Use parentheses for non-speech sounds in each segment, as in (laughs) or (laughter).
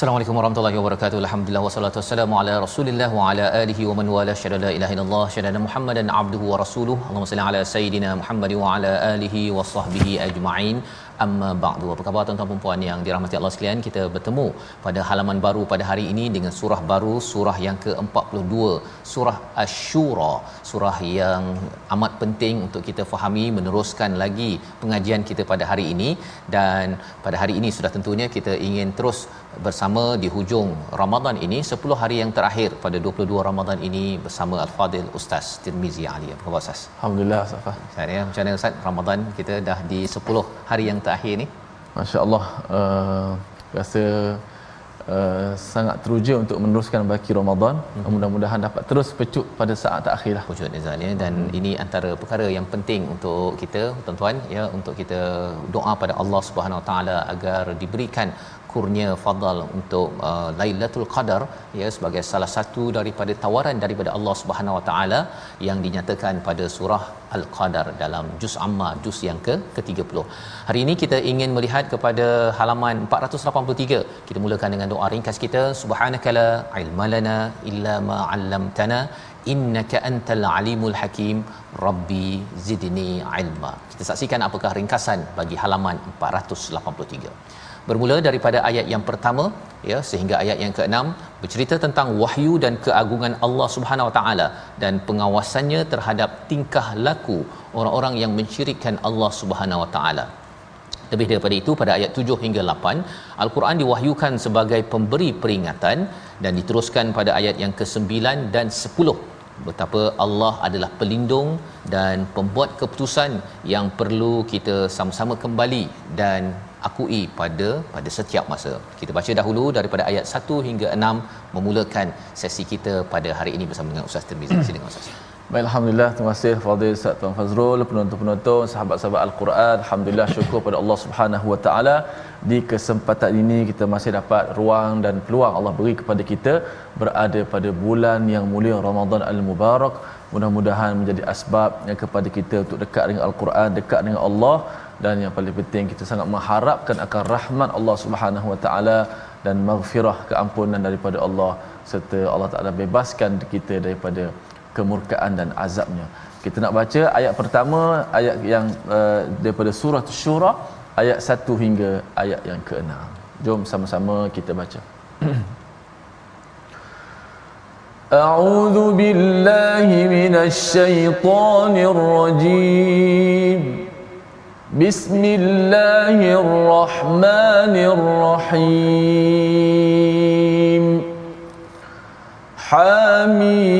Assalamualaikum warahmatullahi wabarakatuh. Alhamdulillah wassalatu wassalamu ala Rasulillah wa ala alihi wa man wala syada la ilaha illallah syada Muhammadan abduhu wa rasuluh. Allahumma salli ala sayidina Muhammad wa ala alihi wa sahbihi ajma'in. Amma ba'du. Apa khabar tuan-tuan dan puan yang dirahmati Allah sekalian? Kita bertemu pada halaman baru pada hari ini dengan surah baru, surah yang ke-42, surah Asy-Syura. Surah yang amat penting untuk kita fahami meneruskan lagi pengajian kita pada hari ini dan pada hari ini sudah tentunya kita ingin terus bersama di hujung Ramadan ini 10 hari yang terakhir pada 22 Ramadan ini bersama Al-Fadil Ustaz Tirmizi Ali. Apa khabar Ustaz? Alhamdulillah Safa. Ustaz ya, macam mana Ustaz? Ramadan kita dah di 10 hari yang terakhir ni. Masya-Allah uh, rasa uh, sangat teruja untuk meneruskan baki Ramadan. Mm-hmm. Mudah-mudahan dapat terus pecut pada saat terakhir lah. Wujud Nizal ya dan hmm. ini antara perkara yang penting untuk kita tuan-tuan ya untuk kita doa pada Allah Subhanahu Wa Taala agar diberikan kurnia fadal untuk uh, Lailatul Qadar ya sebagai salah satu daripada tawaran daripada Allah Subhanahu Wa Taala yang dinyatakan pada surah Al-Qadar dalam juz amma juz yang ke ke-30. Hari ini kita ingin melihat kepada halaman 483. Kita mulakan dengan doa ringkas kita subhanakala ilmalana illa ma 'allamtana innaka antal alimul hakim rabbi zidni ilma. Kita saksikan apakah ringkasan bagi halaman 483 bermula daripada ayat yang pertama ya sehingga ayat yang keenam bercerita tentang wahyu dan keagungan Allah Subhanahu Wa Taala dan pengawasannya terhadap tingkah laku orang-orang yang mensyirikkan Allah Subhanahu Wa Taala. Lebih daripada itu pada ayat 7 hingga 8 al-Quran diwahyukan sebagai pemberi peringatan dan diteruskan pada ayat yang ke-9 dan 10 betapa Allah adalah pelindung dan pembuat keputusan yang perlu kita sama-sama kembali dan akui pada pada setiap masa. Kita baca dahulu daripada ayat 1 hingga 6 memulakan sesi kita pada hari ini bersama dengan Ustaz Tirmizi. Silakan Ustaz. Baik, Alhamdulillah. Terima kasih Fadil Ustaz Tuan Fazrul, penonton-penonton, sahabat-sahabat Al-Quran. Alhamdulillah (coughs) syukur pada Allah Subhanahu Wa Taala di kesempatan ini kita masih dapat ruang dan peluang Allah beri kepada kita berada pada bulan yang mulia Ramadan Al-Mubarak. Mudah-mudahan menjadi asbab yang kepada kita untuk dekat dengan Al-Quran, dekat dengan Allah dan yang paling penting kita sangat mengharapkan akan rahmat Allah Subhanahu Wa Taala dan maghfirah keampunan daripada Allah serta Allah Taala bebaskan kita daripada kemurkaan dan azabnya. Kita nak baca ayat pertama ayat yang uh, daripada surah Syura ayat 1 hingga ayat yang ke-6. Jom sama-sama kita baca. (clears throat) أعوذ بالله من الشيطان الرجيم بسم الله الرحمن الرحيم. حميم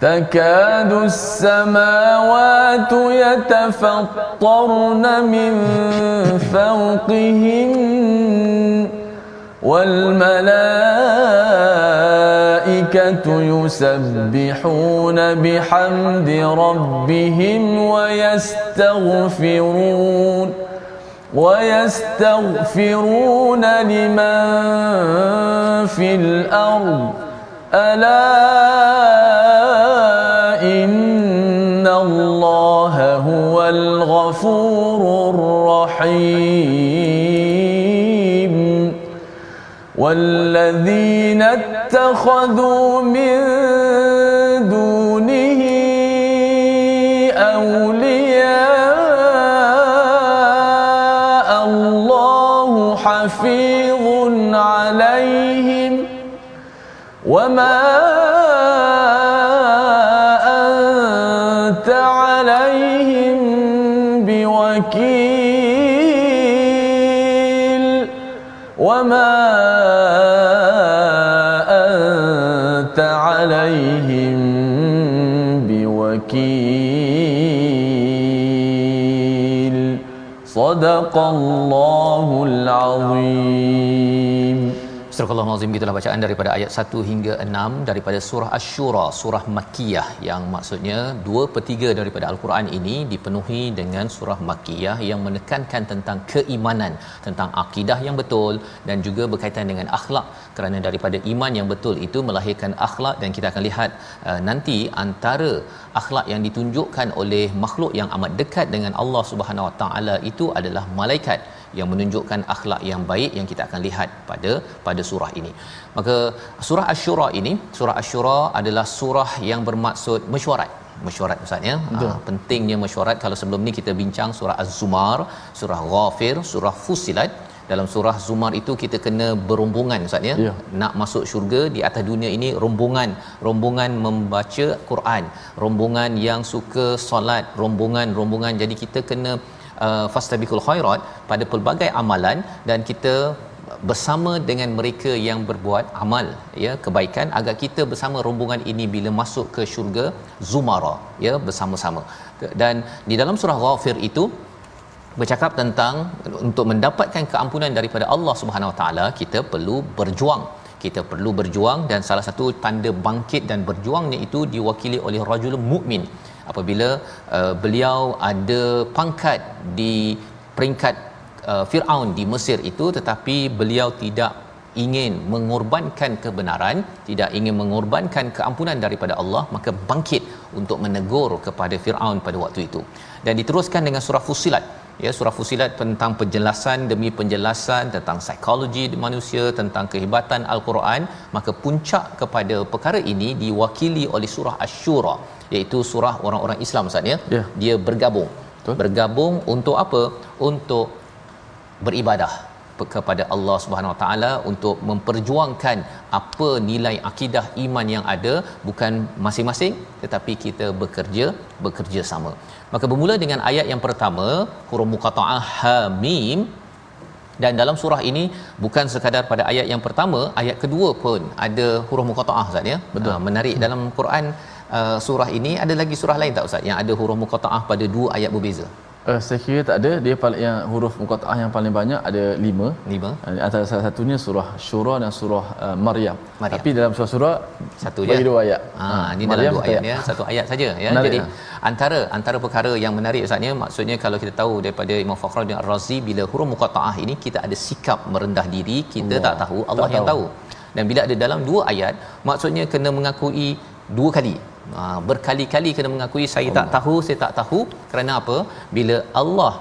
تكاد السماوات يتفطرن من فوقهم والملائكة يسبحون بحمد ربهم ويستغفرون ويستغفرون لمن في الأرض. ألا الغفور الرحيم. والذين اتخذوا من دونه أولياء الله حفيظ عليهم. وما بوكيل وما أنت عليهم بوكيل. صدق الله العظيم. Astagfirullahalazim gitulah bacaan daripada ayat 1 hingga 6 daripada surah Asy-Syura surah Makkiyah yang maksudnya 2 per 3 daripada al-Quran ini dipenuhi dengan surah Makkiyah yang menekankan tentang keimanan tentang akidah yang betul dan juga berkaitan dengan akhlak. Kerana daripada iman yang betul itu melahirkan akhlak dan kita akan lihat uh, nanti antara akhlak yang ditunjukkan oleh makhluk yang amat dekat dengan Allah Subhanahu Wa Taala itu adalah malaikat yang menunjukkan akhlak yang baik yang kita akan lihat pada pada surah ini. Maka surah Asy-Syura ini, surah Asy-Syura adalah surah yang bermaksud mesyuarat. Mesyuarat Ustaz ya. Ha, pentingnya mesyuarat kalau sebelum ni kita bincang surah Az-Zumar, surah Ghafir, surah Fussilat dalam surah Zumar itu kita kena berombongan Ustaz ya. Ya. Nak masuk syurga di atas dunia ini rombongan, rombongan membaca Quran, rombongan yang suka solat, rombongan-rombongan jadi kita kena uh, fastabiqul khairat pada pelbagai amalan dan kita bersama dengan mereka yang berbuat amal ya kebaikan agar kita bersama rombongan ini bila masuk ke syurga zumara ya bersama-sama. Dan di dalam surah ghafir itu bercakap tentang untuk mendapatkan keampunan daripada Allah Subhanahu Wa Taala kita perlu berjuang. Kita perlu berjuang dan salah satu tanda bangkit dan berjuangnya itu diwakili oleh rajul mukmin apabila uh, beliau ada pangkat di peringkat uh, Firaun di Mesir itu tetapi beliau tidak ingin mengorbankan kebenaran tidak ingin mengorbankan keampunan daripada Allah maka bangkit untuk menegur kepada Firaun pada waktu itu. Dan diteruskan dengan surah Fusilat ya surah Fusilat tentang penjelasan demi penjelasan tentang psikologi manusia tentang kehebatan al-Quran. Maka puncak kepada perkara ini diwakili oleh surah Asy-Syura iaitu surah orang-orang Islam Ustaz ya? Ya. dia bergabung. Betul. bergabung untuk apa? Untuk beribadah kepada Allah Subhanahu Wa Taala untuk memperjuangkan apa nilai akidah iman yang ada bukan masing-masing tetapi kita bekerja bekerja sama. Maka bermula dengan ayat yang pertama huruf muqattaah ha mim dan dalam surah ini bukan sekadar pada ayat yang pertama ayat kedua pun ada huruf muqattaah Ustaz ya. Betul. Ah, menarik dalam Quran uh, surah ini ada lagi surah lain tak Ustaz yang ada huruf muqattaah pada dua ayat berbeza. Uh, saya kira tak ada dia paling yang huruf muqattaah yang paling banyak ada lima Lima. Uh, antara salah satunya surah Syura dan surah uh, Maryam. Maryam. Tapi dalam surah Syura Satu je. bagi dua ayat. Ha, ini Maryam dalam dua ayat ya, satu ayat saja ya. Menarik, Jadi ha. antara antara perkara yang menarik Ustaznya maksudnya kalau kita tahu daripada Imam Fakhruddin Ar-Razi bila huruf muqattaah ini kita ada sikap merendah diri, kita Allah. tak tahu, Allah Tak yang tahu. tahu. Dan bila ada dalam dua ayat, maksudnya kena mengakui dua kali. Ha, berkali-kali kena mengakui saya tak tahu, saya tak tahu kerana apa? Bila Allah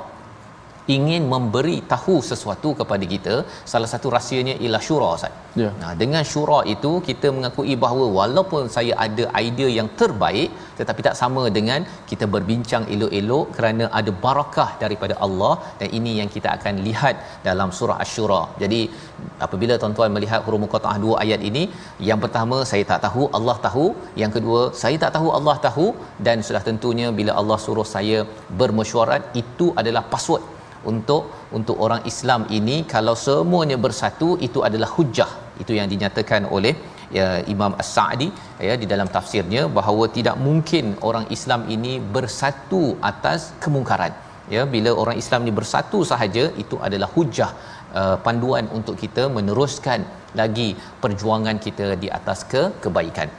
ingin memberi tahu sesuatu kepada kita salah satu rahsianya ialah syura Ustaz. Ya. Nah, dengan syura itu kita mengakui bahawa walaupun saya ada idea yang terbaik tetapi tak sama dengan kita berbincang elok-elok kerana ada barakah daripada Allah dan ini yang kita akan lihat dalam surah Asy-Syura. Jadi apabila tuan-tuan melihat huruf muqattaah dua ayat ini, yang pertama saya tak tahu, Allah tahu, yang kedua saya tak tahu, Allah tahu dan sudah tentunya bila Allah suruh saya bermesyuarat itu adalah password untuk untuk orang Islam ini kalau semuanya bersatu itu adalah hujah itu yang dinyatakan oleh ya Imam As-Sa'di ya di dalam tafsirnya bahawa tidak mungkin orang Islam ini bersatu atas kemungkaran. Ya bila orang Islam ni bersatu sahaja itu adalah hujah uh, panduan untuk kita meneruskan lagi perjuangan kita di atas ke kebaikan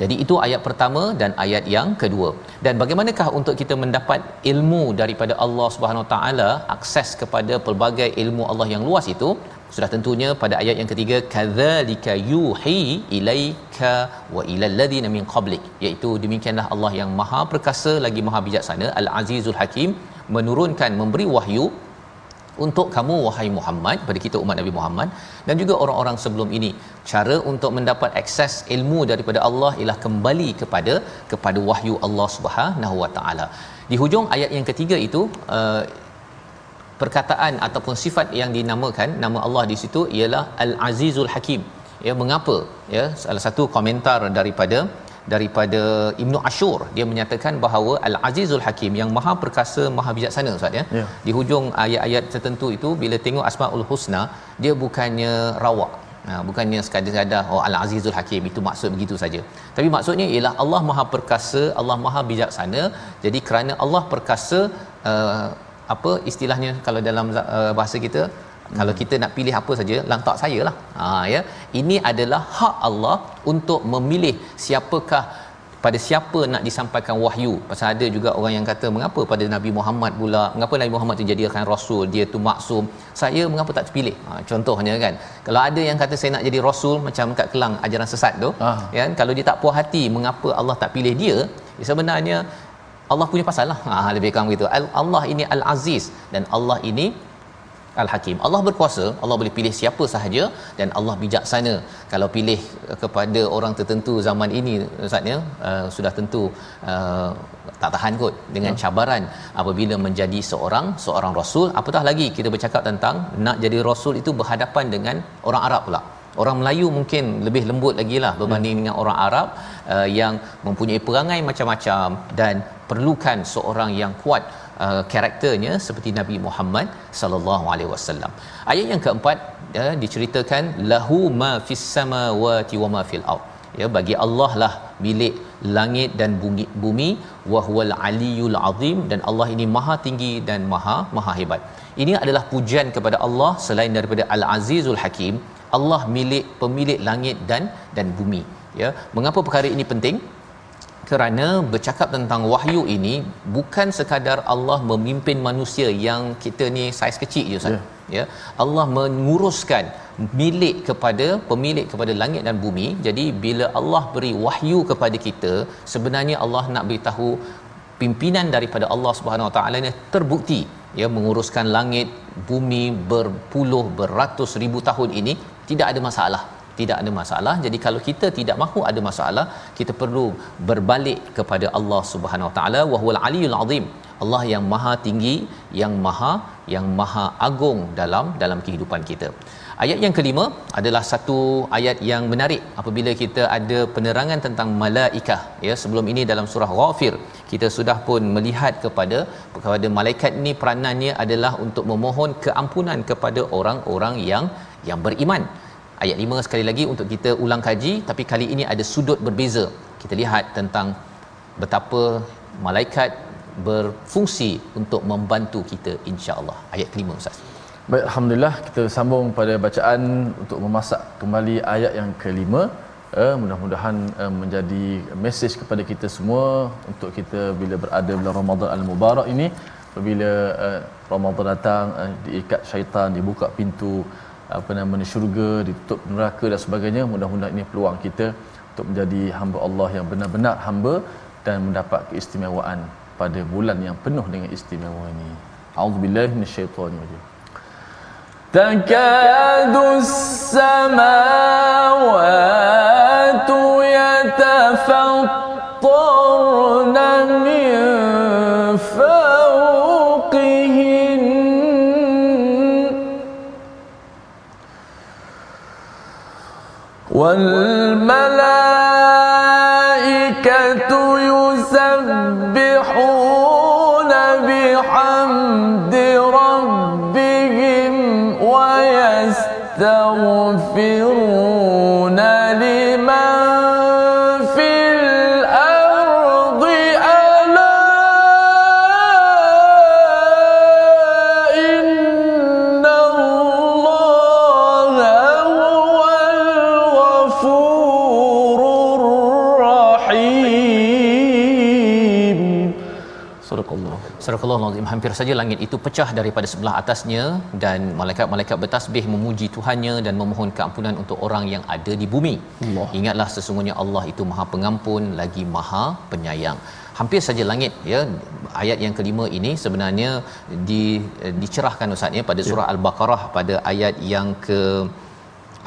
jadi itu ayat pertama dan ayat yang kedua. Dan bagaimanakah untuk kita mendapat ilmu daripada Allah Subhanahu Taala, akses kepada pelbagai ilmu Allah yang luas itu? Sudah tentunya pada ayat yang ketiga kadzalika yuhi ilaika wa ilal ladzina min qablik iaitu demikianlah Allah yang Maha perkasa lagi Maha bijaksana Al-Azizul Hakim menurunkan memberi wahyu untuk kamu wahai Muhammad pada kita umat Nabi Muhammad dan juga orang-orang sebelum ini. Cara untuk mendapat akses ilmu daripada Allah ialah kembali kepada kepada wahyu Allah Subhanahu Wa Taala. Di hujung ayat yang ketiga itu uh, perkataan ataupun sifat yang dinamakan nama Allah di situ ialah Al-Azizul Hakim. Ya mengapa? Ya salah satu komentar daripada daripada Ibnu Ashur dia menyatakan bahawa Al-Azizul Hakim yang maha perkasa maha bijaksana ustaz ya Ya. di hujung ayat-ayat tertentu itu bila tengok Asmaul Husna dia bukannya rawak Ha, bukannya sekadar-sekadar oh Al-Azizul Hakim itu maksud begitu saja. Tapi maksudnya ialah Allah Maha Perkasa, Allah Maha Bijaksana. Jadi kerana Allah perkasa uh, apa istilahnya kalau dalam uh, bahasa kita hmm. kalau kita nak pilih apa saja lantak saya lah. Ha ya. Ini adalah hak Allah untuk memilih siapakah pada siapa nak disampaikan wahyu. Pasal ada juga orang yang kata mengapa pada Nabi Muhammad pula mengapa Nabi Muhammad tu jadikan rasul? Dia tu maksum. Saya mengapa tak terpilih? Ha, contohnya kan kalau ada yang kata saya nak jadi rasul macam kat kelang ajaran sesat tu Ah. kan? Kalau dia tak puas hati mengapa Allah tak pilih dia? Ya sebenarnya Allah punya pasal lah. Ha, lebih kurang begitu. Al- Allah ini Al-Aziz dan Allah ini Al-Hakim. Allah berkuasa, Allah boleh pilih siapa sahaja dan Allah bijaksana. Kalau pilih uh, kepada orang tertentu zaman ini Ustaznya uh, sudah tentu uh, tak tahan kot dengan cabaran apabila menjadi seorang seorang rasul. Apatah lagi kita bercakap tentang nak jadi rasul itu berhadapan dengan orang Arab pula. Orang Melayu mungkin lebih lembut lagi lah berbanding dengan orang Arab uh, yang mempunyai perangai macam-macam dan perlukan seorang yang kuat uh, karakternya seperti Nabi Muhammad sallallahu alaihi wasallam. Ayat yang keempat ya, diceritakan lahu ma fis samawati wa ma fil ard. Ya bagi Allah lah milik langit dan bumi, bumi wa aliyul azim dan Allah ini maha tinggi dan maha maha hebat. Ini adalah pujian kepada Allah selain daripada Al Azizul Hakim. Allah milik pemilik langit dan dan bumi. Ya, mengapa perkara ini penting? Kerana bercakap tentang wahyu ini bukan sekadar Allah memimpin manusia yang kita ni saiz kecil je Ustaz. Ya. Ya. Allah menguruskan milik kepada pemilik kepada langit dan bumi. Jadi bila Allah beri wahyu kepada kita, sebenarnya Allah nak beritahu pimpinan daripada Allah Subhanahu Wa Taala ni terbukti ya menguruskan langit bumi berpuluh beratus ribu tahun ini tidak ada masalah tidak ada masalah. Jadi kalau kita tidak mahu ada masalah kita perlu berbalik kepada Allah Subhanahu Wa Taala. Wa huwal aliyul azim. Allah yang maha tinggi yang maha yang maha agung dalam dalam kehidupan kita. Ayat yang kelima adalah satu ayat yang menarik. Apabila kita ada penerangan tentang malaikah ya sebelum ini dalam surah ghafir kita sudah pun melihat kepada kepada malaikat ini peranannya adalah untuk memohon keampunan kepada orang-orang yang yang beriman ayat 5 sekali lagi untuk kita ulang kaji. Tapi kali ini ada sudut berbeza. Kita lihat tentang betapa malaikat berfungsi untuk membantu kita insya-Allah. Ayat kelima ustaz. Baik, Alhamdulillah kita sambung pada bacaan untuk memasak kembali ayat yang kelima. Eh, mudah-mudahan eh, menjadi mesej kepada kita semua untuk kita bila berada bulan Ramadan Al-Mubarak ini. Apabila eh, Ramadan datang eh, diikat syaitan dibuka pintu apa namanya syurga ditutup neraka dan sebagainya mudah-mudahan ini peluang kita untuk menjadi hamba Allah yang benar-benar hamba dan mendapat keistimewaan pada bulan yang penuh dengan istimewa ini A'udzubillahi minasyaitonir تكاد السماوات يتفطرن والملائكة hampir saja langit itu pecah daripada sebelah atasnya dan malaikat-malaikat bertasbih memuji Tuhannya dan memohon keampunan untuk orang yang ada di bumi. Allah. Ingatlah sesungguhnya Allah itu Maha Pengampun lagi Maha Penyayang. Hampir saja langit ya ayat yang kelima ini sebenarnya di dicerahkan Ustaz ya pada surah Al-Baqarah pada ayat yang ke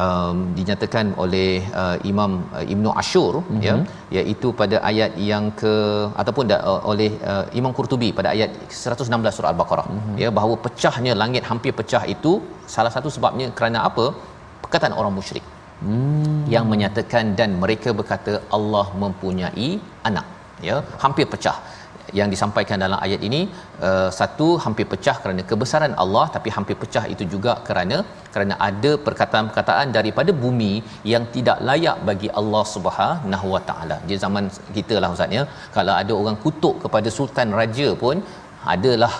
um, dinyatakan oleh uh, Imam uh, Ibnu Ashur mm-hmm. ya iaitu pada ayat yang ke ataupun da, uh, oleh uh, Imam Qurtubi pada ayat 116 surah Al-Baqarah mm-hmm. ya bahawa pecahnya langit hampir pecah itu salah satu sebabnya kerana apa perkataan orang musyrik hmm. yang menyatakan dan mereka berkata Allah mempunyai anak ya hampir pecah yang disampaikan dalam ayat ini uh, satu hampir pecah kerana kebesaran Allah tapi hampir pecah itu juga kerana kerana ada perkataan-perkataan daripada bumi yang tidak layak bagi Allah Subhanahu Wa Taala. Di zaman kita lah ustaz ya, kalau ada orang kutuk kepada sultan raja pun adalah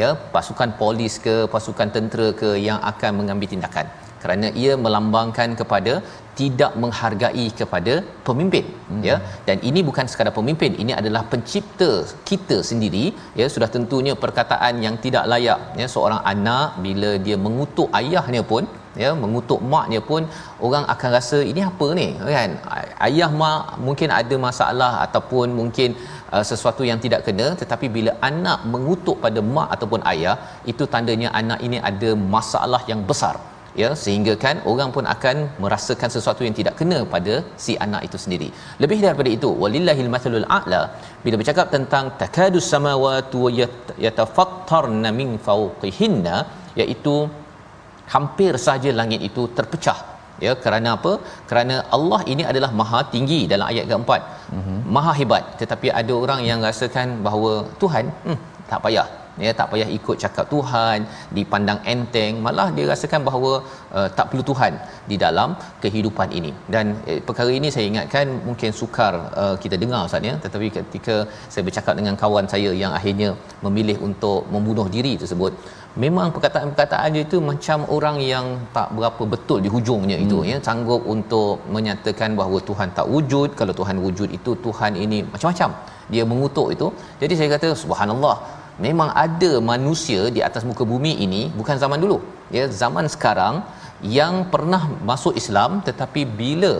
ya pasukan polis ke pasukan tentera ke yang akan mengambil tindakan kerana ia melambangkan kepada tidak menghargai kepada pemimpin hmm. ya. Dan ini bukan sekadar pemimpin ini adalah pencipta kita sendiri ya. Sudah tentunya perkataan yang tidak layak ya. Seorang anak bila dia mengutuk ayahnya pun ya mengutuk maknya pun orang akan rasa ini apa ni? Kan? Ayah mak mungkin ada masalah ataupun mungkin uh, sesuatu yang tidak kena tetapi bila anak mengutuk pada mak ataupun ayah itu tandanya anak ini ada masalah yang besar ya sehingga kan orang pun akan merasakan sesuatu yang tidak kena pada si anak itu sendiri. Lebih daripada itu walillahil mathalul a'la. Bila bercakap tentang takadus samawati wa yatafattarna min fawqihinna iaitu hampir saja langit itu terpecah. Ya kerana apa? Kerana Allah ini adalah maha tinggi dalam ayat keempat. Mm-hmm. maha hebat. Tetapi ada orang yang rasakan bahawa Tuhan hmm, tak payah ya tak payah ikut cakap Tuhan dipandang enteng. Malah dia rasakan bahawa uh, tak perlu Tuhan di dalam kehidupan ini. Dan eh, perkara ini saya ingatkan mungkin sukar uh, kita dengar ustaz ya. Tetapi ketika saya bercakap dengan kawan saya yang akhirnya memilih untuk membunuh diri tersebut memang perkataan-perkataan dia itu macam orang yang tak berapa betul di hujungnya hmm. itu ya. Sanggup untuk menyatakan bahawa Tuhan tak wujud. Kalau Tuhan wujud itu Tuhan ini macam-macam. Dia mengutuk itu. Jadi saya kata subhanallah memang ada manusia di atas muka bumi ini bukan zaman dulu. Ya zaman sekarang yang pernah masuk Islam tetapi bila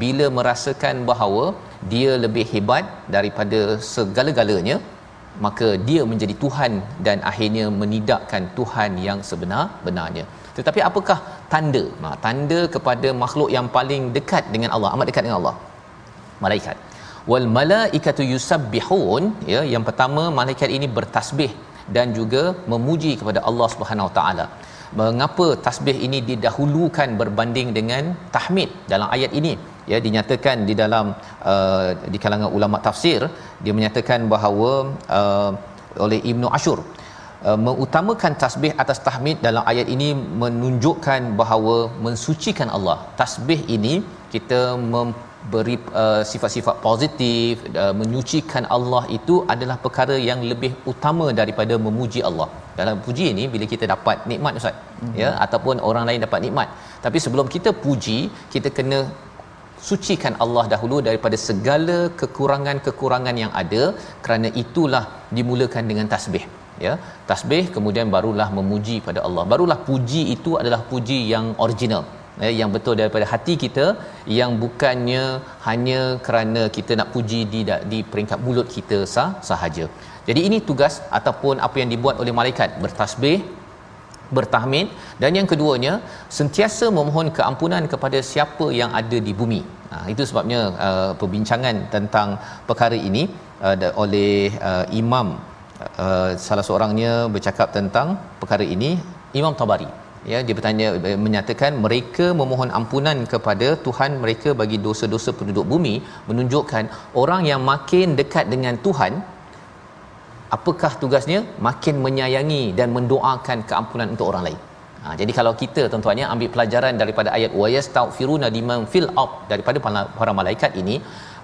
bila merasakan bahawa dia lebih hebat daripada segala-galanya maka dia menjadi tuhan dan akhirnya menidakkan tuhan yang sebenar-benarnya. Tetapi apakah tanda? Nah, tanda kepada makhluk yang paling dekat dengan Allah amat dekat dengan Allah? Malaikat wal malaikatu yusabbihun ya yang pertama malaikat ini bertasbih dan juga memuji kepada Allah Subhanahu Taala. Mengapa tasbih ini didahulukan berbanding dengan tahmid? Dalam ayat ini ya dinyatakan di dalam uh, di kalangan ulama tafsir dia menyatakan bahawa uh, oleh Ibnu Ashur uh, mengutamakan tasbih atas tahmid dalam ayat ini menunjukkan bahawa mensucikan Allah. Tasbih ini kita mem- beri uh, sifat-sifat positif uh, menyucikan Allah itu adalah perkara yang lebih utama daripada memuji Allah. Dalam puji ini bila kita dapat nikmat ustaz mm-hmm. ya ataupun orang lain dapat nikmat. Tapi sebelum kita puji, kita kena sucikan Allah dahulu daripada segala kekurangan-kekurangan yang ada kerana itulah dimulakan dengan tasbih ya tasbih kemudian barulah memuji pada Allah. Barulah puji itu adalah puji yang original. Eh, yang betul daripada hati kita yang bukannya hanya kerana kita nak puji di di peringkat mulut kita sah sahaja. Jadi ini tugas ataupun apa yang dibuat oleh malaikat. Bertasbih bertahmid dan yang keduanya sentiasa memohon keampunan kepada siapa yang ada di bumi. Ha, itu sebabnya uh, perbincangan tentang perkara ini uh, oleh uh, imam uh, salah seorangnya bercakap tentang perkara ini. Imam Tabari ya dia bertanya menyatakan mereka memohon ampunan kepada Tuhan mereka bagi dosa-dosa penduduk bumi menunjukkan orang yang makin dekat dengan Tuhan apakah tugasnya? Makin menyayangi dan mendoakan keampunan untuk orang lain ha, jadi kalau kita tuan-tuannya ambil pelajaran daripada ayat wa yastaghfiruna liman fil ard daripada para malaikat ini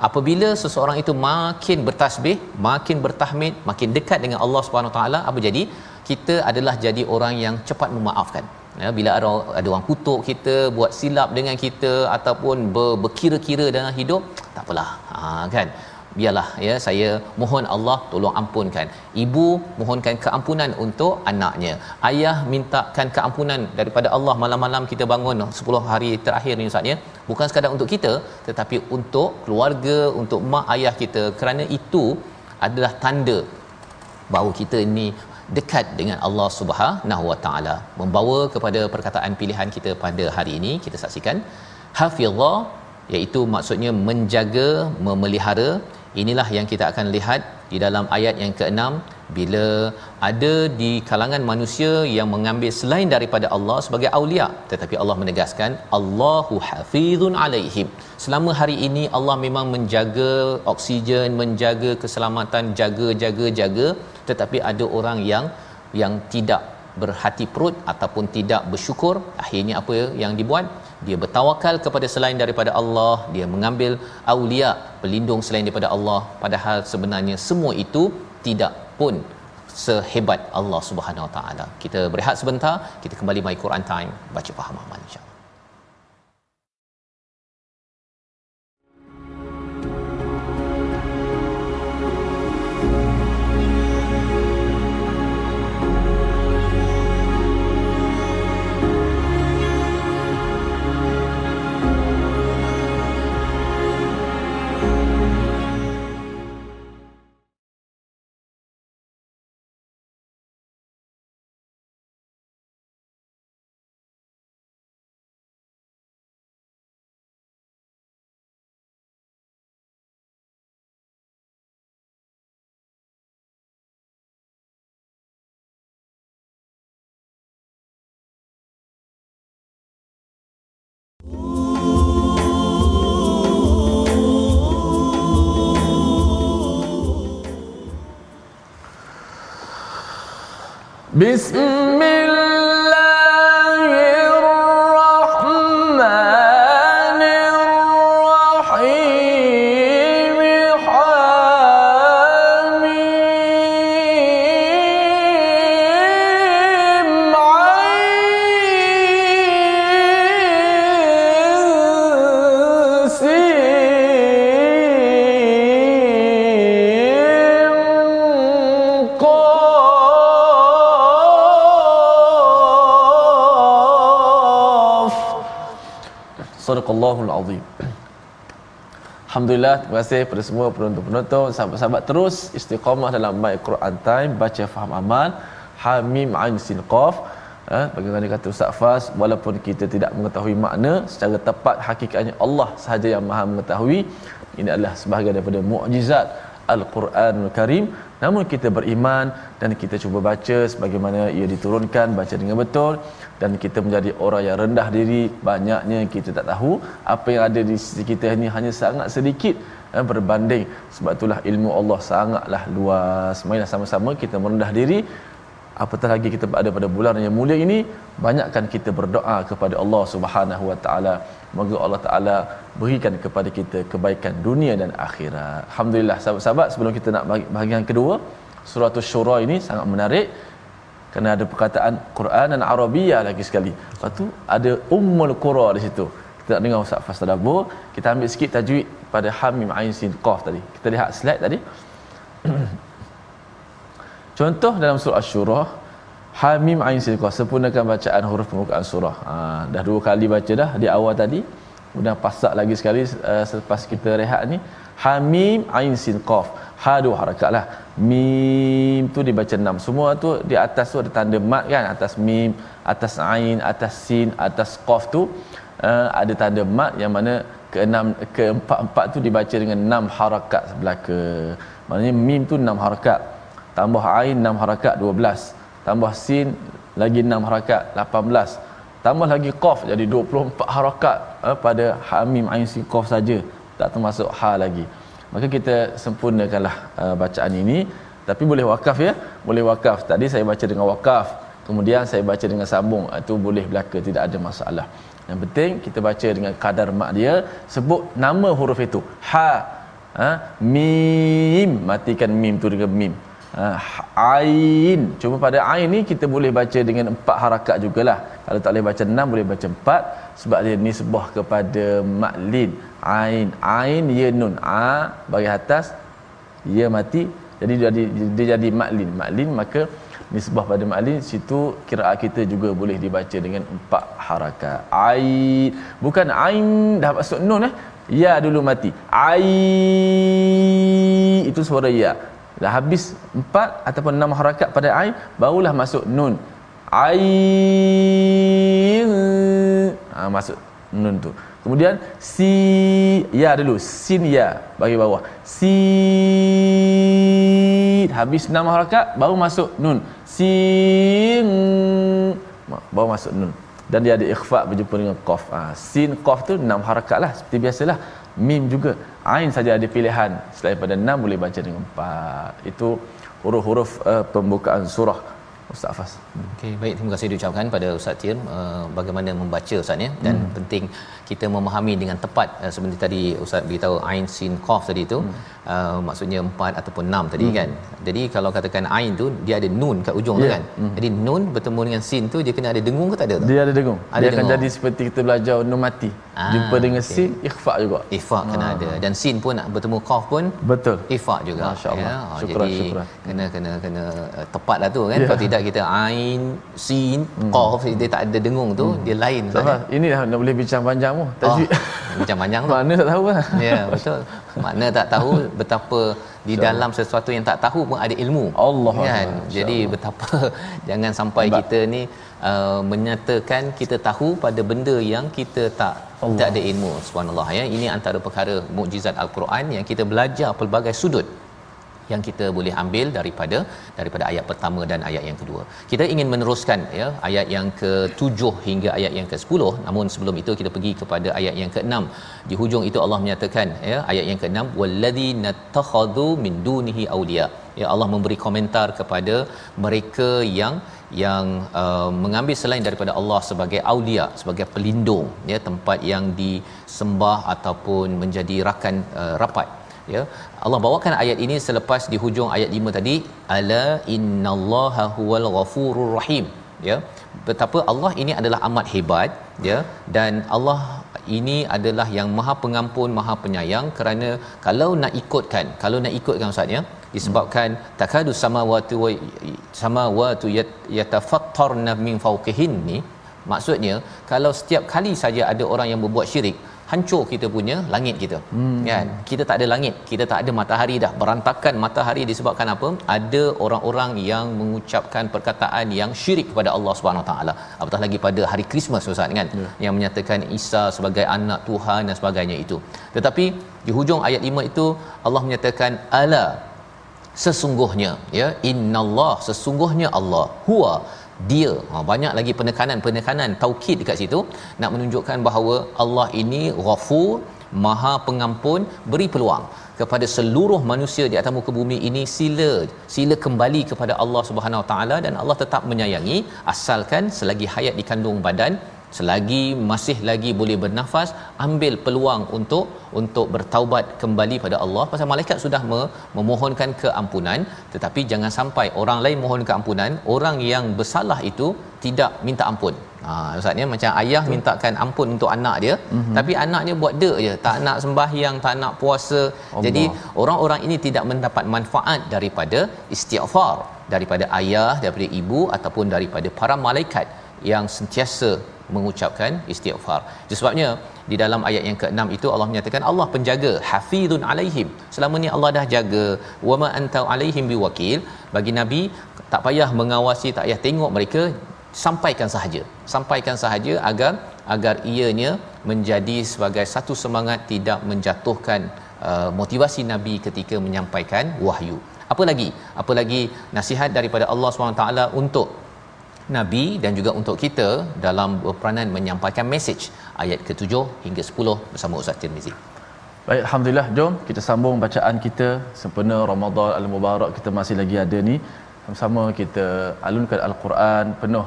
apabila seseorang itu makin bertasbih makin bertahmid makin dekat dengan Allah Subhanahu taala apa jadi? Kita adalah jadi orang yang cepat memaafkan. Ya bila ada ada orang kutuk kita buat silap dengan kita ataupun ber, berkira-kira dalam hidup tak apalah. Ha kan biarlah ya saya mohon Allah tolong ampunkan. Ibu mohonkan keampunan untuk anaknya. Ayah mintakan keampunan daripada Allah. Malam-malam kita bangun 10 hari terakhir ni ustaz ya. Bukan sekadar untuk kita tetapi untuk keluarga untuk mak ayah kita. Kerana itu adalah tanda bahawa kita ini dekat dengan Allah Subhanahu Wa Taala. Membawa kepada perkataan pilihan kita pada hari ini kita saksikan hafizah iaitu maksudnya menjaga memelihara inilah yang kita akan lihat di dalam ayat yang keenam. Bila ada di kalangan manusia yang mengambil selain daripada Allah sebagai aulia tetapi Allah menegaskan Allahu hafizun alaihim. Selama hari ini Allah memang menjaga oksigen menjaga keselamatan jaga jaga jaga. Tetapi ada orang yang yang tidak berhati perut ataupun tidak bersyukur. Akhirnya apa yang dibuat dia bertawakal kepada selain daripada Allah dia mengambil aulia pelindung selain daripada Allah. Padahal sebenarnya semua itu tidak pun sehebat Allah Subhanahu Wa Taala. Kita berehat sebentar kita kembali my Quran time. Baca faham amal insyaallah بسم الله Sadaqallahul Azim. Alhamdulillah, terima kasih kepada semua penonton-penonton, sahabat-sahabat terus istiqamah dalam My Quran Time, baca faham amal, Hamim Ain Sin Qaf. Eh, bagaimana kata Ustaz Fas, walaupun kita tidak mengetahui makna secara tepat hakikatnya Allah sahaja yang Maha mengetahui. Ini adalah sebahagian daripada mukjizat Al-Quranul Karim namun kita beriman dan kita cuba baca sebagaimana ia diturunkan baca dengan betul. Dan kita menjadi orang yang rendah diri banyaknya kita tak tahu. Apa yang ada di sisi kita ini hanya sangat sedikit eh, berbanding. Sebab itulah ilmu Allah sangatlah luas. Marilah sama-sama kita merendah diri apatah lagi kita ada pada bulan yang mulia ini banyakkan kita berdoa kepada Allah Subhanahu Wa Taala Moga Allah Ta'ala berikan kepada kita kebaikan dunia dan akhirat. Alhamdulillah sahabat-sahabat sebelum kita nak bahagian kedua, surah Syura ini sangat menarik kerana ada perkataan Quran dan Arabia lagi sekali. Lepas tu ada Ummul Qura di situ. Kita nak dengar Ustaz Fas Tadabur. Kita ambil sikit tajwid pada Hamim Ain Sin Qaf tadi. Kita lihat slide tadi. (clears throat) Contoh dalam surah Asy-Syura Hamim Ain Sin Qaf sempurnakan bacaan huruf pembukaan surah. Ha, dah dua kali baca dah di awal tadi. Kemudian pasak lagi sekali uh, selepas kita rehat ni. Hamim Ain Sin Qaf. Ha dua harakat lah. Mim tu dibaca enam. Semua tu di atas tu ada tanda mat kan. Atas mim, atas ain, atas sin, atas qaf tu uh, ada tanda mat yang mana keenam keempat-empat tu dibaca dengan enam harakat sebelaka. Maknanya mim tu enam harakat. Tambah ain enam harakat dua belas. Tambah sin lagi enam harakat lapan belas. Tambah lagi qaf jadi dua puluh empat harakat uh, pada hamim ain sin qaf saja. Tak termasuk ha lagi. Maka kita sempurnakanlah uh, bacaan ini tapi boleh wakaf ya. Boleh wakaf. Tadi saya baca dengan wakaf. Kemudian saya baca dengan sambung. Itu boleh belaka tidak ada masalah. Yang penting kita baca dengan kadar mak dia sebut nama huruf itu. Ha, ha mim matikan mim tu dengan mim. Ha, ain. Cuma pada ain ni kita boleh baca dengan empat harakat jugalah. Kalau tak boleh baca enam boleh baca empat sebab dia nisbah kepada maklin. Ain, ain ya nun. A bagi atas ya mati jadi dia jadi dia jadi maklin. Maklin maka nisbah pada maklin situ kiraat kita juga boleh dibaca dengan empat harakat. Ain bukan ain dah masuk nun eh. Ya dulu mati. Ain itu suara ya. Dah habis empat ataupun enam harakat pada ain barulah masuk nun. Ain ha, masuk nun tu. Kemudian si ya dulu sin ya bagi bawah. Si habis enam harakat baru masuk nun. Sin baru masuk nun. Dan dia ada ikhfa berjumpa dengan qaf. Ha, sin qaf tu enam harakat lah seperti biasalah. Mim juga. Ain saja ada pilihan. Selain pada enam boleh baca dengan empat. Itu huruf-huruf uh, pembukaan surah. Ustaz Afas. Okey, baik terima kasih diucapkan pada Ustaz Tir uh, bagaimana membaca Ustaz ya dan hmm. penting kita memahami dengan tepat uh, seperti tadi Ustaz beritahu ain sin qaf tadi tu hmm. uh, maksudnya empat ataupun enam tadi hmm. kan. Jadi kalau katakan ain tu dia ada nun kat ujung yeah. tu kan. Hmm. Jadi nun bertemu dengan sin tu dia kena ada dengung ke tak ada tu? Dia ada dengung. Ada dia dengung. akan jadi seperti kita belajar nun mati. Ah, Jumpa dengan okay. sin ikhfa juga. Ikhfa ah. kena ada dan sin pun nak bertemu qaf pun betul. Ikhfa juga. Masya-Allah. Ya. Oh, syukur, jadi syukur. kena kena kena uh, tepatlah tu kan. Yeah. Kalau tidak kita ain sin hmm. qaf dia tak ada dengung tu hmm. dia lain Sama. Ini dah nak boleh bincang panjang mu. Tajwid. Oh, bincang (laughs) panjang tu. Mana tak tahu lah. Ya, betul. Mana tak tahu betapa di dalam sesuatu yang tak tahu pun ada ilmu. Allah kan. Allah. Jadi Allah. betapa (laughs) jangan sampai Mbak. kita ni uh, menyatakan kita tahu pada benda yang kita tak Allah. tak ada ilmu. Subhanallah ya. Ini antara perkara mukjizat al-Quran yang kita belajar pelbagai sudut yang kita boleh ambil daripada daripada ayat pertama dan ayat yang kedua. Kita ingin meneruskan ya ayat yang ke-7 hingga ayat yang ke-10. Namun sebelum itu kita pergi kepada ayat yang ke-6. Di hujung itu Allah menyatakan ya ayat yang ke-6 walladzina takhadhu min dunihi awliya. Ya Allah memberi komentar kepada mereka yang yang uh, mengambil selain daripada Allah sebagai aulia sebagai pelindung ya tempat yang disembah ataupun menjadi rakan uh, rapat ya. Allah bawakan ayat ini selepas di hujung ayat 5 tadi ala innallaha huwal ghafurur rahim. Ya. Betapa Allah ini adalah amat hebat ya. Dan Allah ini adalah yang maha pengampun maha penyayang kerana kalau nak ikutkan kalau nak ikutkan ustaz ya disebabkan takadu samawati wa samawati yatafattarna min fawqihin ni maksudnya kalau setiap kali saja ada orang yang berbuat syirik hancur kita punya langit kita. Hmm. kan? Kita tak ada langit kita tak ada matahari dah. Berantakan matahari disebabkan apa? Ada orang-orang yang mengucapkan perkataan yang syirik kepada Allah Subhanahu taala. Apatah lagi pada hari Christmas Ustaz kan? Yeah. yang menyatakan Isa sebagai anak Tuhan dan sebagainya itu. Tetapi di hujung ayat 5 itu Allah menyatakan ala sesungguhnya ya innallah sesungguhnya Allah huwa dia. Ha, banyak lagi penekanan-penekanan taukid dekat situ nak menunjukkan bahawa Allah ini ghafur maha pengampun beri peluang kepada seluruh manusia di atas muka bumi ini sila sila kembali kepada Allah Subhanahu taala dan Allah tetap menyayangi asalkan selagi hayat di kandung badan selagi masih lagi boleh bernafas ambil peluang untuk untuk bertaubat kembali pada Allah pasal malaikat sudah memohonkan keampunan tetapi jangan sampai orang lain mohon keampunan orang yang bersalah itu tidak minta ampun Ha ustaz ya macam ayah Betul. mintakan ampun untuk anak dia mm-hmm. tapi anak dia buat dek je tak nak sembahyang tak nak puasa Allah. jadi orang-orang ini tidak mendapat manfaat daripada istighfar daripada ayah daripada ibu ataupun daripada para malaikat yang sentiasa mengucapkan istighfar. Sebabnya di dalam ayat yang ke-6 itu Allah menyatakan Allah penjaga hafizun alaihim. Selama ni Allah dah jaga wa ma anta alaihim biwakil. Bagi nabi tak payah mengawasi, tak payah tengok mereka, sampaikan sahaja. Sampaikan sahaja agar agar ianya menjadi sebagai satu semangat tidak menjatuhkan uh, motivasi nabi ketika menyampaikan wahyu. Apa lagi? Apa lagi nasihat daripada Allah SWT untuk Nabi dan juga untuk kita dalam peranan menyampaikan mesej ayat ke-7 hingga 10 bersama Ustaz Tirmizi. Baik, alhamdulillah. Jom kita sambung bacaan kita sempena Ramadan Al-Mubarak kita masih lagi ada ni. Sama-sama kita alunkan Al-Quran penuh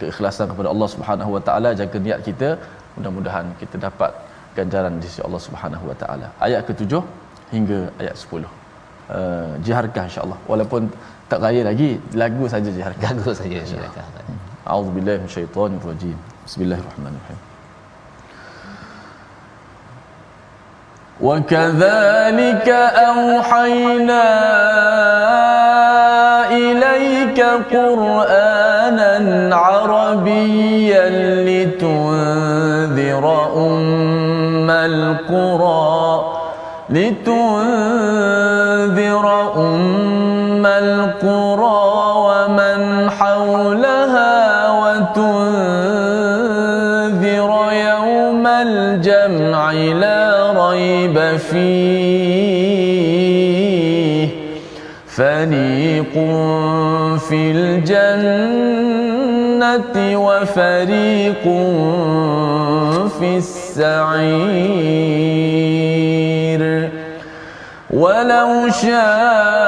keikhlasan kepada Allah Subhanahu Wa Taala jaga niat kita. Mudah-mudahan kita dapat ganjaran di sisi Allah Subhanahu Wa Taala. Ayat ke-7 hingga ayat 10. Uh, jiharkah insya-Allah. Walaupun tak raya lagi lagu saja je harkat lagu saja silakan a'udzubillahi minasyaitonir rajim bismillahirrahmanirrahim وكذلك أوحينا إليك قرآنا عربيا لتنذر أم القرى لتنذر القرى ومن حولها وتنذر يوم الجمع لا ريب فيه. فريق في الجنة وفريق في السعير. ولو شاء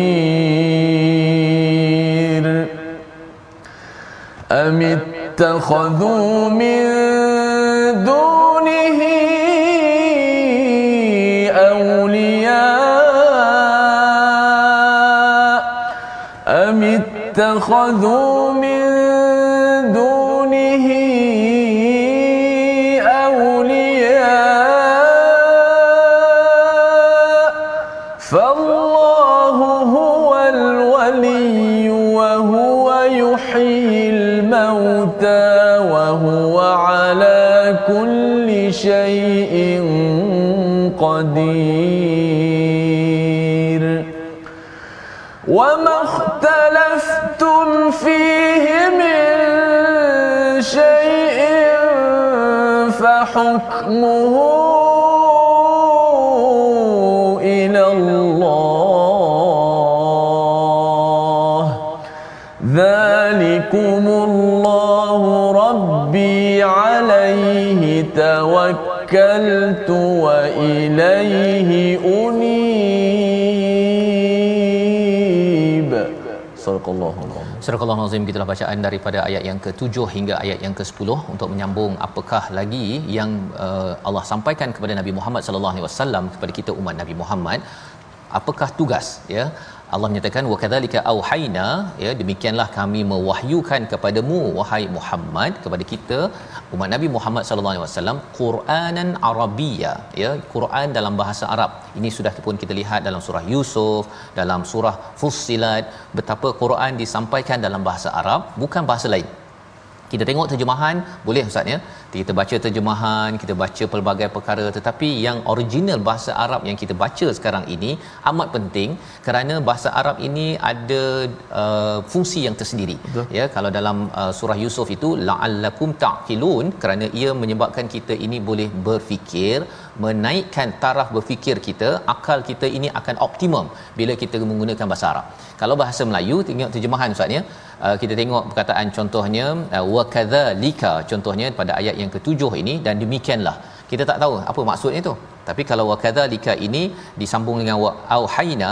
أم اتخذوا من دونه أولياء؟ أم اتخذوا من قدير. وما اختلفتم فيه من شيء فحكمه إلى الله. ذلكم الله ربي عليه توكلت وإليه أنيب صدق الله العظيم Surah Al-Nazim gitulah bacaan daripada ayat yang ke-7 hingga ayat yang ke-10 untuk menyambung apakah lagi yang uh, Allah sampaikan kepada Nabi Muhammad sallallahu alaihi wasallam kepada kita umat Nabi Muhammad apakah tugas ya Allah menyatakan wa kadzalika auhayna ya demikianlah kami mewahyukan kepadamu wahai Muhammad kepada kita umat Nabi Muhammad sallallahu alaihi wasallam Quranan Arabia ya Quran dalam bahasa Arab. Ini sudah pun kita lihat dalam surah Yusuf dalam surah Fussilat betapa Quran disampaikan dalam bahasa Arab bukan bahasa lain kita tengok terjemahan. Boleh ustaz ya? Kita baca terjemahan kita baca pelbagai perkara. Tetapi yang original bahasa Arab yang kita baca sekarang ini amat penting kerana bahasa Arab ini ada uh, fungsi yang tersendiri. Betul. ya kalau dalam uh, surah Yusuf itu la'allakum ta'qilun kerana ia menyebabkan kita ini boleh berfikir menaikkan taraf berfikir kita akal kita ini akan optimum bila kita menggunakan bahasa Arab. Kalau bahasa Melayu tengok terjemahan ustaz ya uh, kita tengok perkataan contohnya uh, wa kadzalika contohnya pada ayat yang ketujuh ini dan demikianlah. Kita tak tahu apa maksudnya itu tapi kalau wa kadzalika ini disambung dengan wa auhayna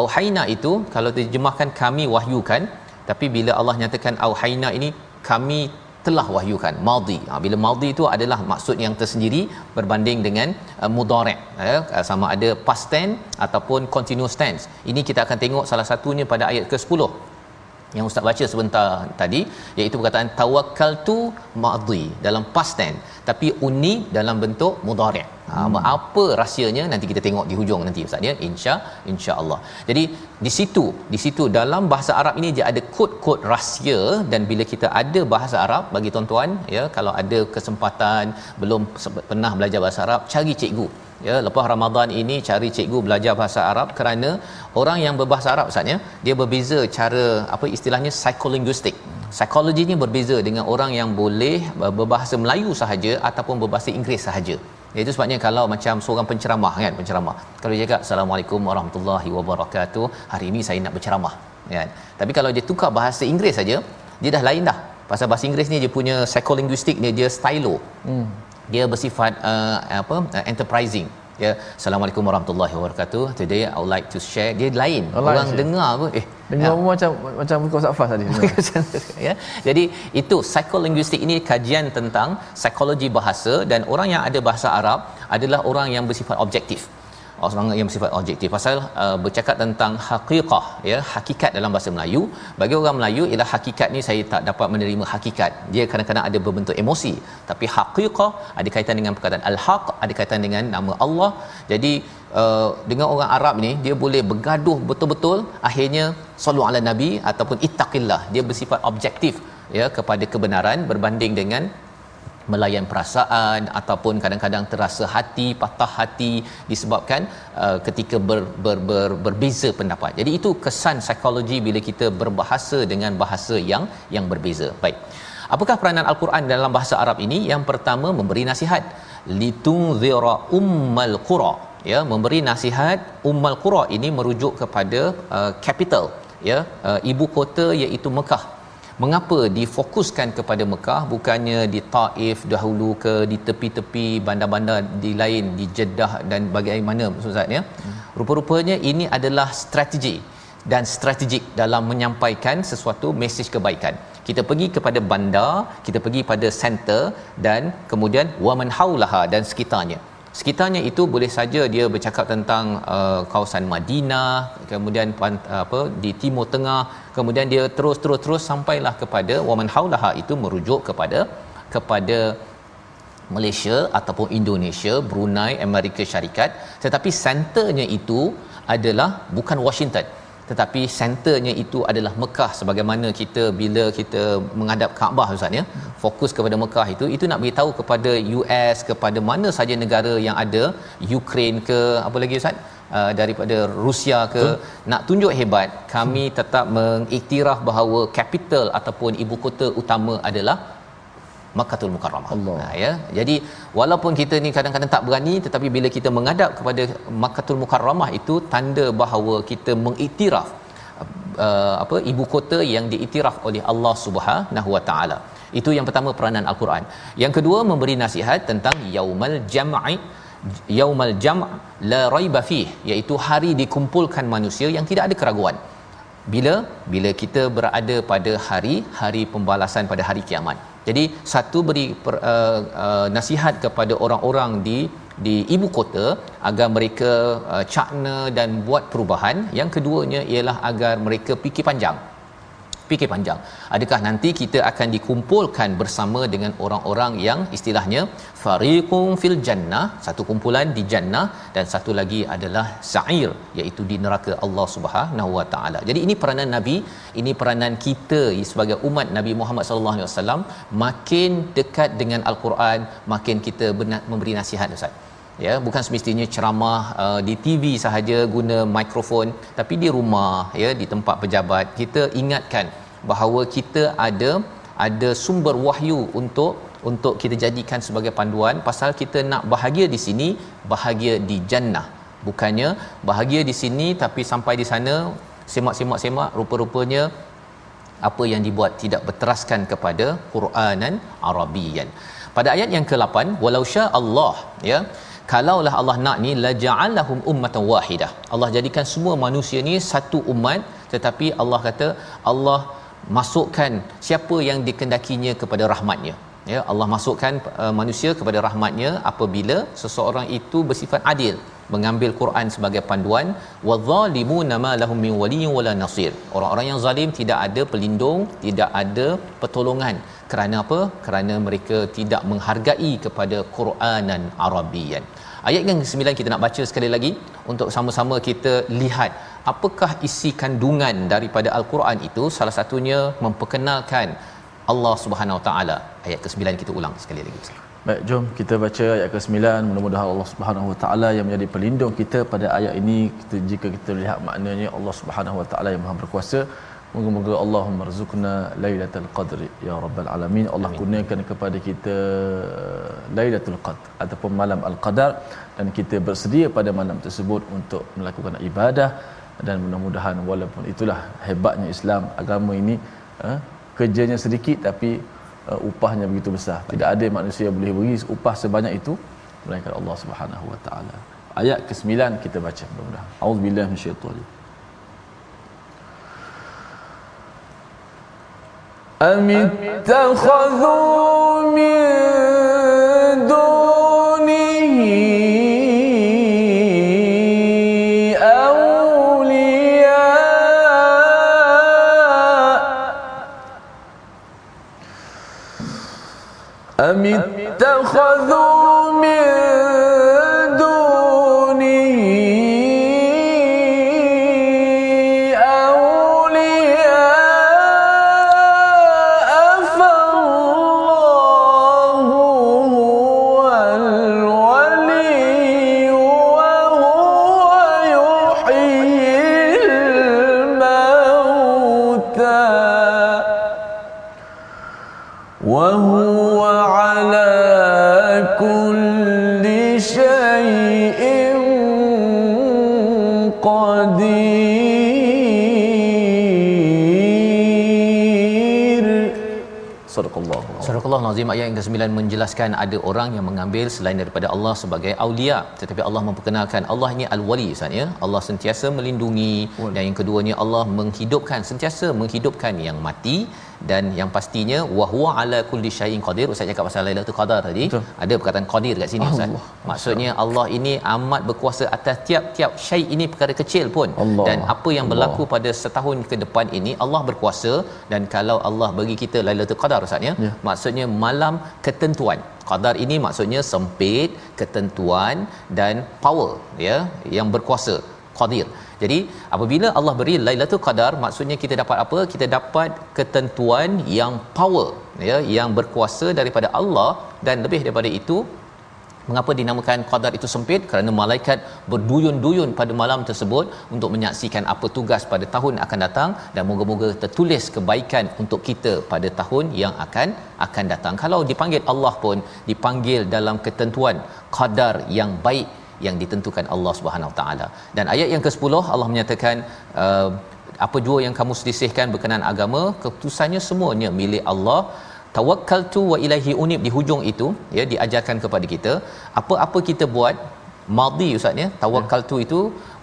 auhayna itu kalau terjemahkan kami wahyukan tapi bila Allah nyatakan auhayna ini kami telah wahyukan madhi. Ha, bila madhi itu adalah maksud yang tersendiri berbanding dengan uh, mudhari ya uh, sama ada past tense ataupun continuous tense. Ini kita akan tengok salah satunya pada ayat ke-10 yang ustaz baca sebentar tadi iaitu perkataan tawakkaltu madhi dalam past tense tapi uni dalam bentuk mudhari. Ha, hmm. apa rahsianya? Nanti kita tengok di hujung nanti ustaz ya. Insya insyaallah. Jadi di situ di situ dalam bahasa Arab ini dia ada kod-kod rahsia dan bila kita ada bahasa Arab bagi tuan-tuan ya kalau ada kesempatan belum pernah belajar bahasa Arab cari cikgu ya lepas Ramadan ini cari cikgu belajar bahasa Arab kerana orang yang berbahasa Arab ustaz ya dia berbeza cara apa istilahnya psikolinguistik psikologinya berbeza dengan orang yang boleh berbahasa Melayu sahaja ataupun berbahasa Inggeris sahaja. Itu sebabnya kalau macam seorang penceramah kan penceramah. Kalau dia cakap assalamualaikum warahmatullahi wabarakatuh hari ini saya nak berceramah kan. Tapi kalau dia tukar bahasa Inggeris saja dia dah lain dah. Pasal bahasa Inggeris ni dia punya psikolinguistik dia dia stylo. Hmm dia bersifat uh, apa uh, enterprising. Ya assalamualaikum warahmatullahi wabarakatuh. Today i would like to share. Dia lain. Oh, orang lain dengar pun eh dengar ya. macam macam muka Safas tadi. (laughs) Ya. Jadi itu psikolinguistik ini kajian tentang psikologi bahasa dan orang yang ada bahasa Arab adalah orang yang bersifat objektif orang yang bersifat objektif. Pasal uh, bercakap tentang haqiqah ya hakikat dalam bahasa Melayu. Bagi orang Melayu ialah hakikat ni saya tak dapat menerima hakikat. Dia kadang-kadang ada berbentuk emosi. Tapi haqiqah ada kaitan dengan perkataan al-haq ada kaitan dengan nama Allah. Jadi uh, dengan orang Arab ni dia boleh bergaduh betul-betul akhirnya sallu ala nabi ataupun ittaqillah. Dia bersifat objektif ya kepada kebenaran berbanding dengan melayan perasaan ataupun kadang-kadang terasa hati patah hati disebabkan uh, ketika ber, ber, ber, berbeza pendapat. Jadi itu kesan psikologi bila kita berbahasa dengan bahasa yang yang berbeza. Baik. Apakah peranan al-Quran dalam bahasa Arab ini? Yang pertama memberi nasihat litunzira ummal qura ya memberi nasihat ummal qura ini merujuk kepada uh, capital ya uh, ibu kota iaitu Mekah mengapa difokuskan kepada Mekah bukannya di Taif dahulu ke di tepi-tepi bandar-bandar di lain di Jeddah dan bagaimana Ustaz ya? Rupa-rupanya ini adalah strategi dan strategik dalam menyampaikan sesuatu mesej kebaikan. Kita pergi kepada bandar kita pergi pada center dan kemudian waman haulaha dan sekitarnya sekitarnya itu boleh saja dia bercakap tentang uh, kawasan Madinah kemudian apa di timur tengah. Kemudian dia terus terus terus sampailah kepada waman haulaha itu merujuk kepada kepada Malaysia ataupun Indonesia, Brunei, Amerika Syarikat. Tetapi senternya itu adalah bukan Washington tetapi senternya itu adalah Mekah sebagaimana kita bila kita menghadap Kaabah Ustaz ya fokus kepada Mekah itu itu nak beritahu kepada US kepada mana saja negara yang ada Ukraine ke apa lagi Ustaz uh, daripada Rusia ke hmm. nak tunjuk hebat kami tetap mengiktiraf bahawa capital ataupun ibu kota utama adalah Makkahul Mukarramah. Ha, ya. Jadi walaupun kita ni kadang-kadang tak berani tetapi bila kita menghadap kepada Makkahul Mukarramah itu tanda bahawa kita mengiktiraf uh, apa ibu kota yang diiktiraf oleh Allah Subhanahu Wa Taala. Itu yang pertama peranan Al-Quran. Yang kedua memberi nasihat tentang yaumal jam'i yaumal jam' la raiba fih iaitu hari dikumpulkan manusia yang tidak ada keraguan. Bila bila kita berada pada hari hari pembalasan pada hari kiamat. Jadi satu beri per, uh, uh, nasihat kepada orang-orang di di ibu kota agar mereka uh, cakna dan buat perubahan. Yang keduanya ialah agar mereka fikir panjang fikir panjang. Adakah nanti kita akan dikumpulkan bersama dengan orang-orang yang istilahnya fariqum fil jannah, satu kumpulan di jannah dan satu lagi adalah sa'ir iaitu di neraka Allah Subhanahu wa taala. Jadi ini peranan nabi, ini peranan kita sebagai umat Nabi Muhammad sallallahu alaihi wasallam makin dekat dengan al-Quran, makin kita memberi nasihat Ustaz ya bukan semestinya ceramah uh, di TV sahaja guna mikrofon tapi di rumah ya di tempat pejabat kita ingatkan bahawa kita ada ada sumber wahyu untuk untuk kita jadikan sebagai panduan pasal kita nak bahagia di sini bahagia di jannah bukannya bahagia di sini tapi sampai di sana semak-semak-semak rupa-rupanya apa yang dibuat tidak berteraskan kepada Quranan Arabian. Pada ayat yang ke-8, walau sya Allah ya kalaulah Allah nak ni la ja'alahum ummatan wahidah. Allah jadikan semua manusia ni satu umat tetapi Allah kata Allah masukkan siapa yang dikendakinya kepada rahmatnya. Ya Allah masukkan uh, manusia kepada rahmatnya apabila seseorang itu bersifat adil mengambil Quran sebagai panduan wadzalimuna ma lahum min waliyyin wala nasir. Orang-orang yang zalim tidak ada pelindung tidak ada pertolongan kerana apa kerana mereka tidak menghargai kepada Quranan Arabian ayat yang ke-9 kita nak baca sekali lagi untuk sama-sama kita lihat apakah isi kandungan daripada al-Quran itu salah satunya memperkenalkan Allah Subhanahu Wa Taala ayat ke-9 kita ulang sekali lagi Baik, jom kita baca ayat ke-9. Mudah-mudahan Allah Subhanahu Wa Taala yang menjadi pelindung kita pada ayat ini. Kita jika kita lihat maknanya Allah Subhanahu Wa Taala yang Maha Berkuasa. Moga-moga Allah merzukna Lailatul Qadr ya rabbal alamin. Allah kurniakan kepada kita Lailatul Qadr ataupun malam Al-Qadar dan kita bersedia pada malam tersebut untuk melakukan ibadah dan mudah-mudahan walaupun itulah hebatnya Islam agama ini eh, kerjanya sedikit tapi uh, upahnya begitu besar. Tidak ada manusia yang boleh beri upah sebanyak itu melainkan Allah Subhanahu Wa Taala. Ayat ke-9 kita baca mudah-mudahan. Auzubillahi minasyaitanir أم اتخذوا من دونه أولياء أم Nazim ayat yang ke-9 menjelaskan ada orang yang mengambil selain daripada Allah sebagai aulia. Tetapi Allah memperkenalkan Allah ini al-wali Ustaz ya. Allah sentiasa melindungi. Dan yang keduanya Allah menghidupkan sentiasa menghidupkan yang mati dan yang pastinya wahwa ala kulli syai'in qadir Ustaz cakap pasal Lailatul Qadar tadi Betul. ada perkataan qadir kat sini Ustaz Allah. maksudnya Allah ini amat berkuasa atas tiap-tiap syai ini perkara kecil pun Allah. dan apa yang berlaku pada setahun ke depan ini Allah berkuasa dan kalau Allah bagi kita Lailatul Qadar Ustaz ya Ya. maksudnya malam ketentuan qadar ini maksudnya sempit ketentuan dan power ya yang berkuasa qadir jadi apabila Allah beri Lailatul Qadar maksudnya kita dapat apa kita dapat ketentuan yang power ya yang berkuasa daripada Allah dan lebih daripada itu Mengapa dinamakan qadar itu sempit? Kerana malaikat berduyun-duyun pada malam tersebut untuk menyaksikan apa tugas pada tahun akan datang dan moga-moga tertulis kebaikan untuk kita pada tahun yang akan akan datang. Kalau dipanggil Allah pun dipanggil dalam ketentuan qadar yang baik yang ditentukan Allah Subhanahu taala. Dan ayat yang ke-10 Allah menyatakan uh, apa jua yang kamu selisihkan berkenaan agama, keputusannya semuanya milik Allah. Tawakkaltu wa ilaihi unib di hujung itu ya diajarkan kepada kita apa-apa kita buat madhi ustaz ya tawakkaltu itu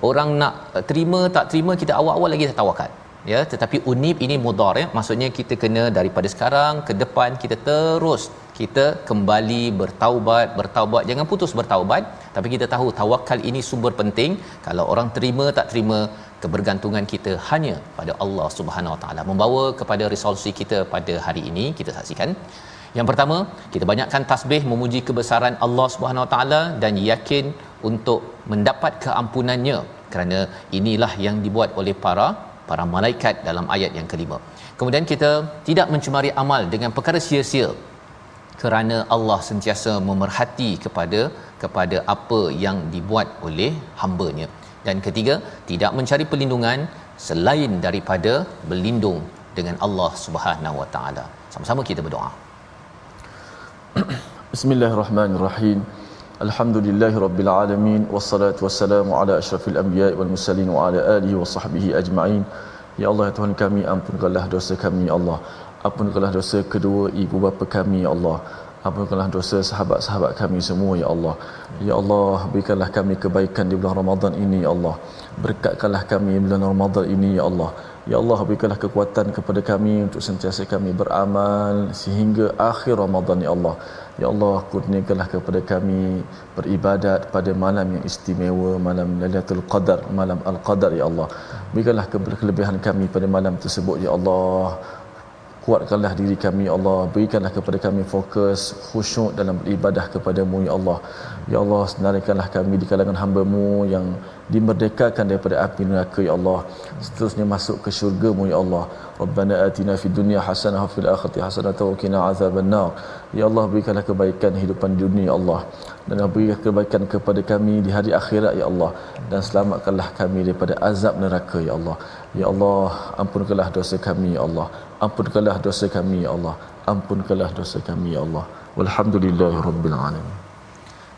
orang nak terima tak terima kita awal-awal lagi tawakal ya. Tetapi unib ini mudhar ya. Maksudnya kita kena daripada sekarang ke depan kita terus kita kembali bertaubat bertaubat jangan putus bertaubat tapi kita tahu tawakal ini sumber penting. Kalau orang terima tak terima kebergantungan kita hanya pada Allah Subhanahu Wa Taala. Membawa kepada resolusi kita pada hari ini kita saksikan. Yang pertama kita banyakkan tasbih memuji kebesaran Allah Subhanahu Wa Taala dan yakin untuk mendapat keampunannya kerana inilah yang dibuat oleh para para malaikat dalam ayat yang kelima. Kemudian kita tidak mencemari amal dengan perkara sia-sia kerana Allah sentiasa memerhati kepada kepada apa yang dibuat oleh hamba-Nya. Dan ketiga, tidak mencari perlindungan selain daripada berlindung dengan Allah Subhanahu Wa Taala. Sama-sama kita berdoa. (clears throat) Bismillahirrahmanirrahim. Alhamdulillahi rabbil alamin wassalatu wassalamu ala asyrafil anbiya'i wal mursalin wa ala alihi wa sahbihi ajma'in. Ya Allah ya Tuhan kami ampunkanlah dosa kami ya Allah. Ampunkanlah dosa kedua ibu bapa kami ya Allah. Ampunkanlah dosa sahabat-sahabat kami semua ya Allah. Ya Allah berikanlah kami kebaikan di bulan Ramadan ini ya Allah. Berkatkanlah kami di bulan Ramadan ini ya Allah. Ya Allah berikanlah kekuatan kepada kami untuk sentiasa kami beramal sehingga akhir Ramadan ya Allah. Ya Allah kurniakanlah kepada kami beribadat pada malam yang istimewa malam Lailatul Qadar malam Al-Qadar ya Allah. Berikanlah kelebihan kami pada malam tersebut ya Allah kuatkanlah diri kami ya Allah. Berikanlah kepada kami fokus khusyuk dalam beribadah kepadamu ya Allah. Ya Allah senarikanlah kami di kalangan hamba-Mu yang dimerdekakan daripada api neraka ya Allah. Seterusnya masuk ke syurga-Mu ya Allah. Rabbana atina fid dunya hasanah wa fil akhirati hasanah wa qina ya Allah berikanlah kebaikan hidupan dunia ya Allah. Dan berikanlah kebaikan kepada kami di hari akhirat ya Allah. Dan selamatkanlah kami daripada azab neraka ya Allah. Ya Allah ampunkanlah dosa kami ya Allah. Ampunkanlah dosa kami ya Allah. Ampunkanlah dosa kami ya Allah. Walhamdulillahirabbil alamin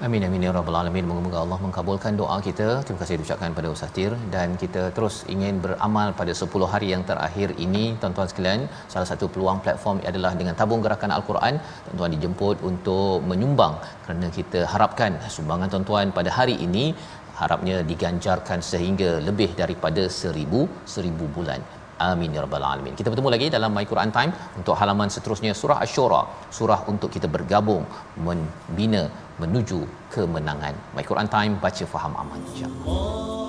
Amin amin ya rabbal alamin. Moga-moga Allah mengabulkan doa kita. Terima kasih diucapkan pada Ustaz Tir dan kita terus ingin beramal pada 10 hari yang terakhir ini tuan-tuan sekalian. Salah satu peluang platform adalah dengan tabung gerakan Al-Quran. Tuan-tuan dijemput untuk menyumbang kerana kita harapkan sumbangan tuan-tuan pada hari ini harapnya diganjarkan sehingga lebih daripada seribu seribu bulan. Amin ya rabbal alamin. Kita bertemu lagi dalam My Quran Time untuk halaman seterusnya surah Asy-Syura, surah untuk kita bergabung membina menuju kemenangan. My Quran Time baca faham aman insya-Allah.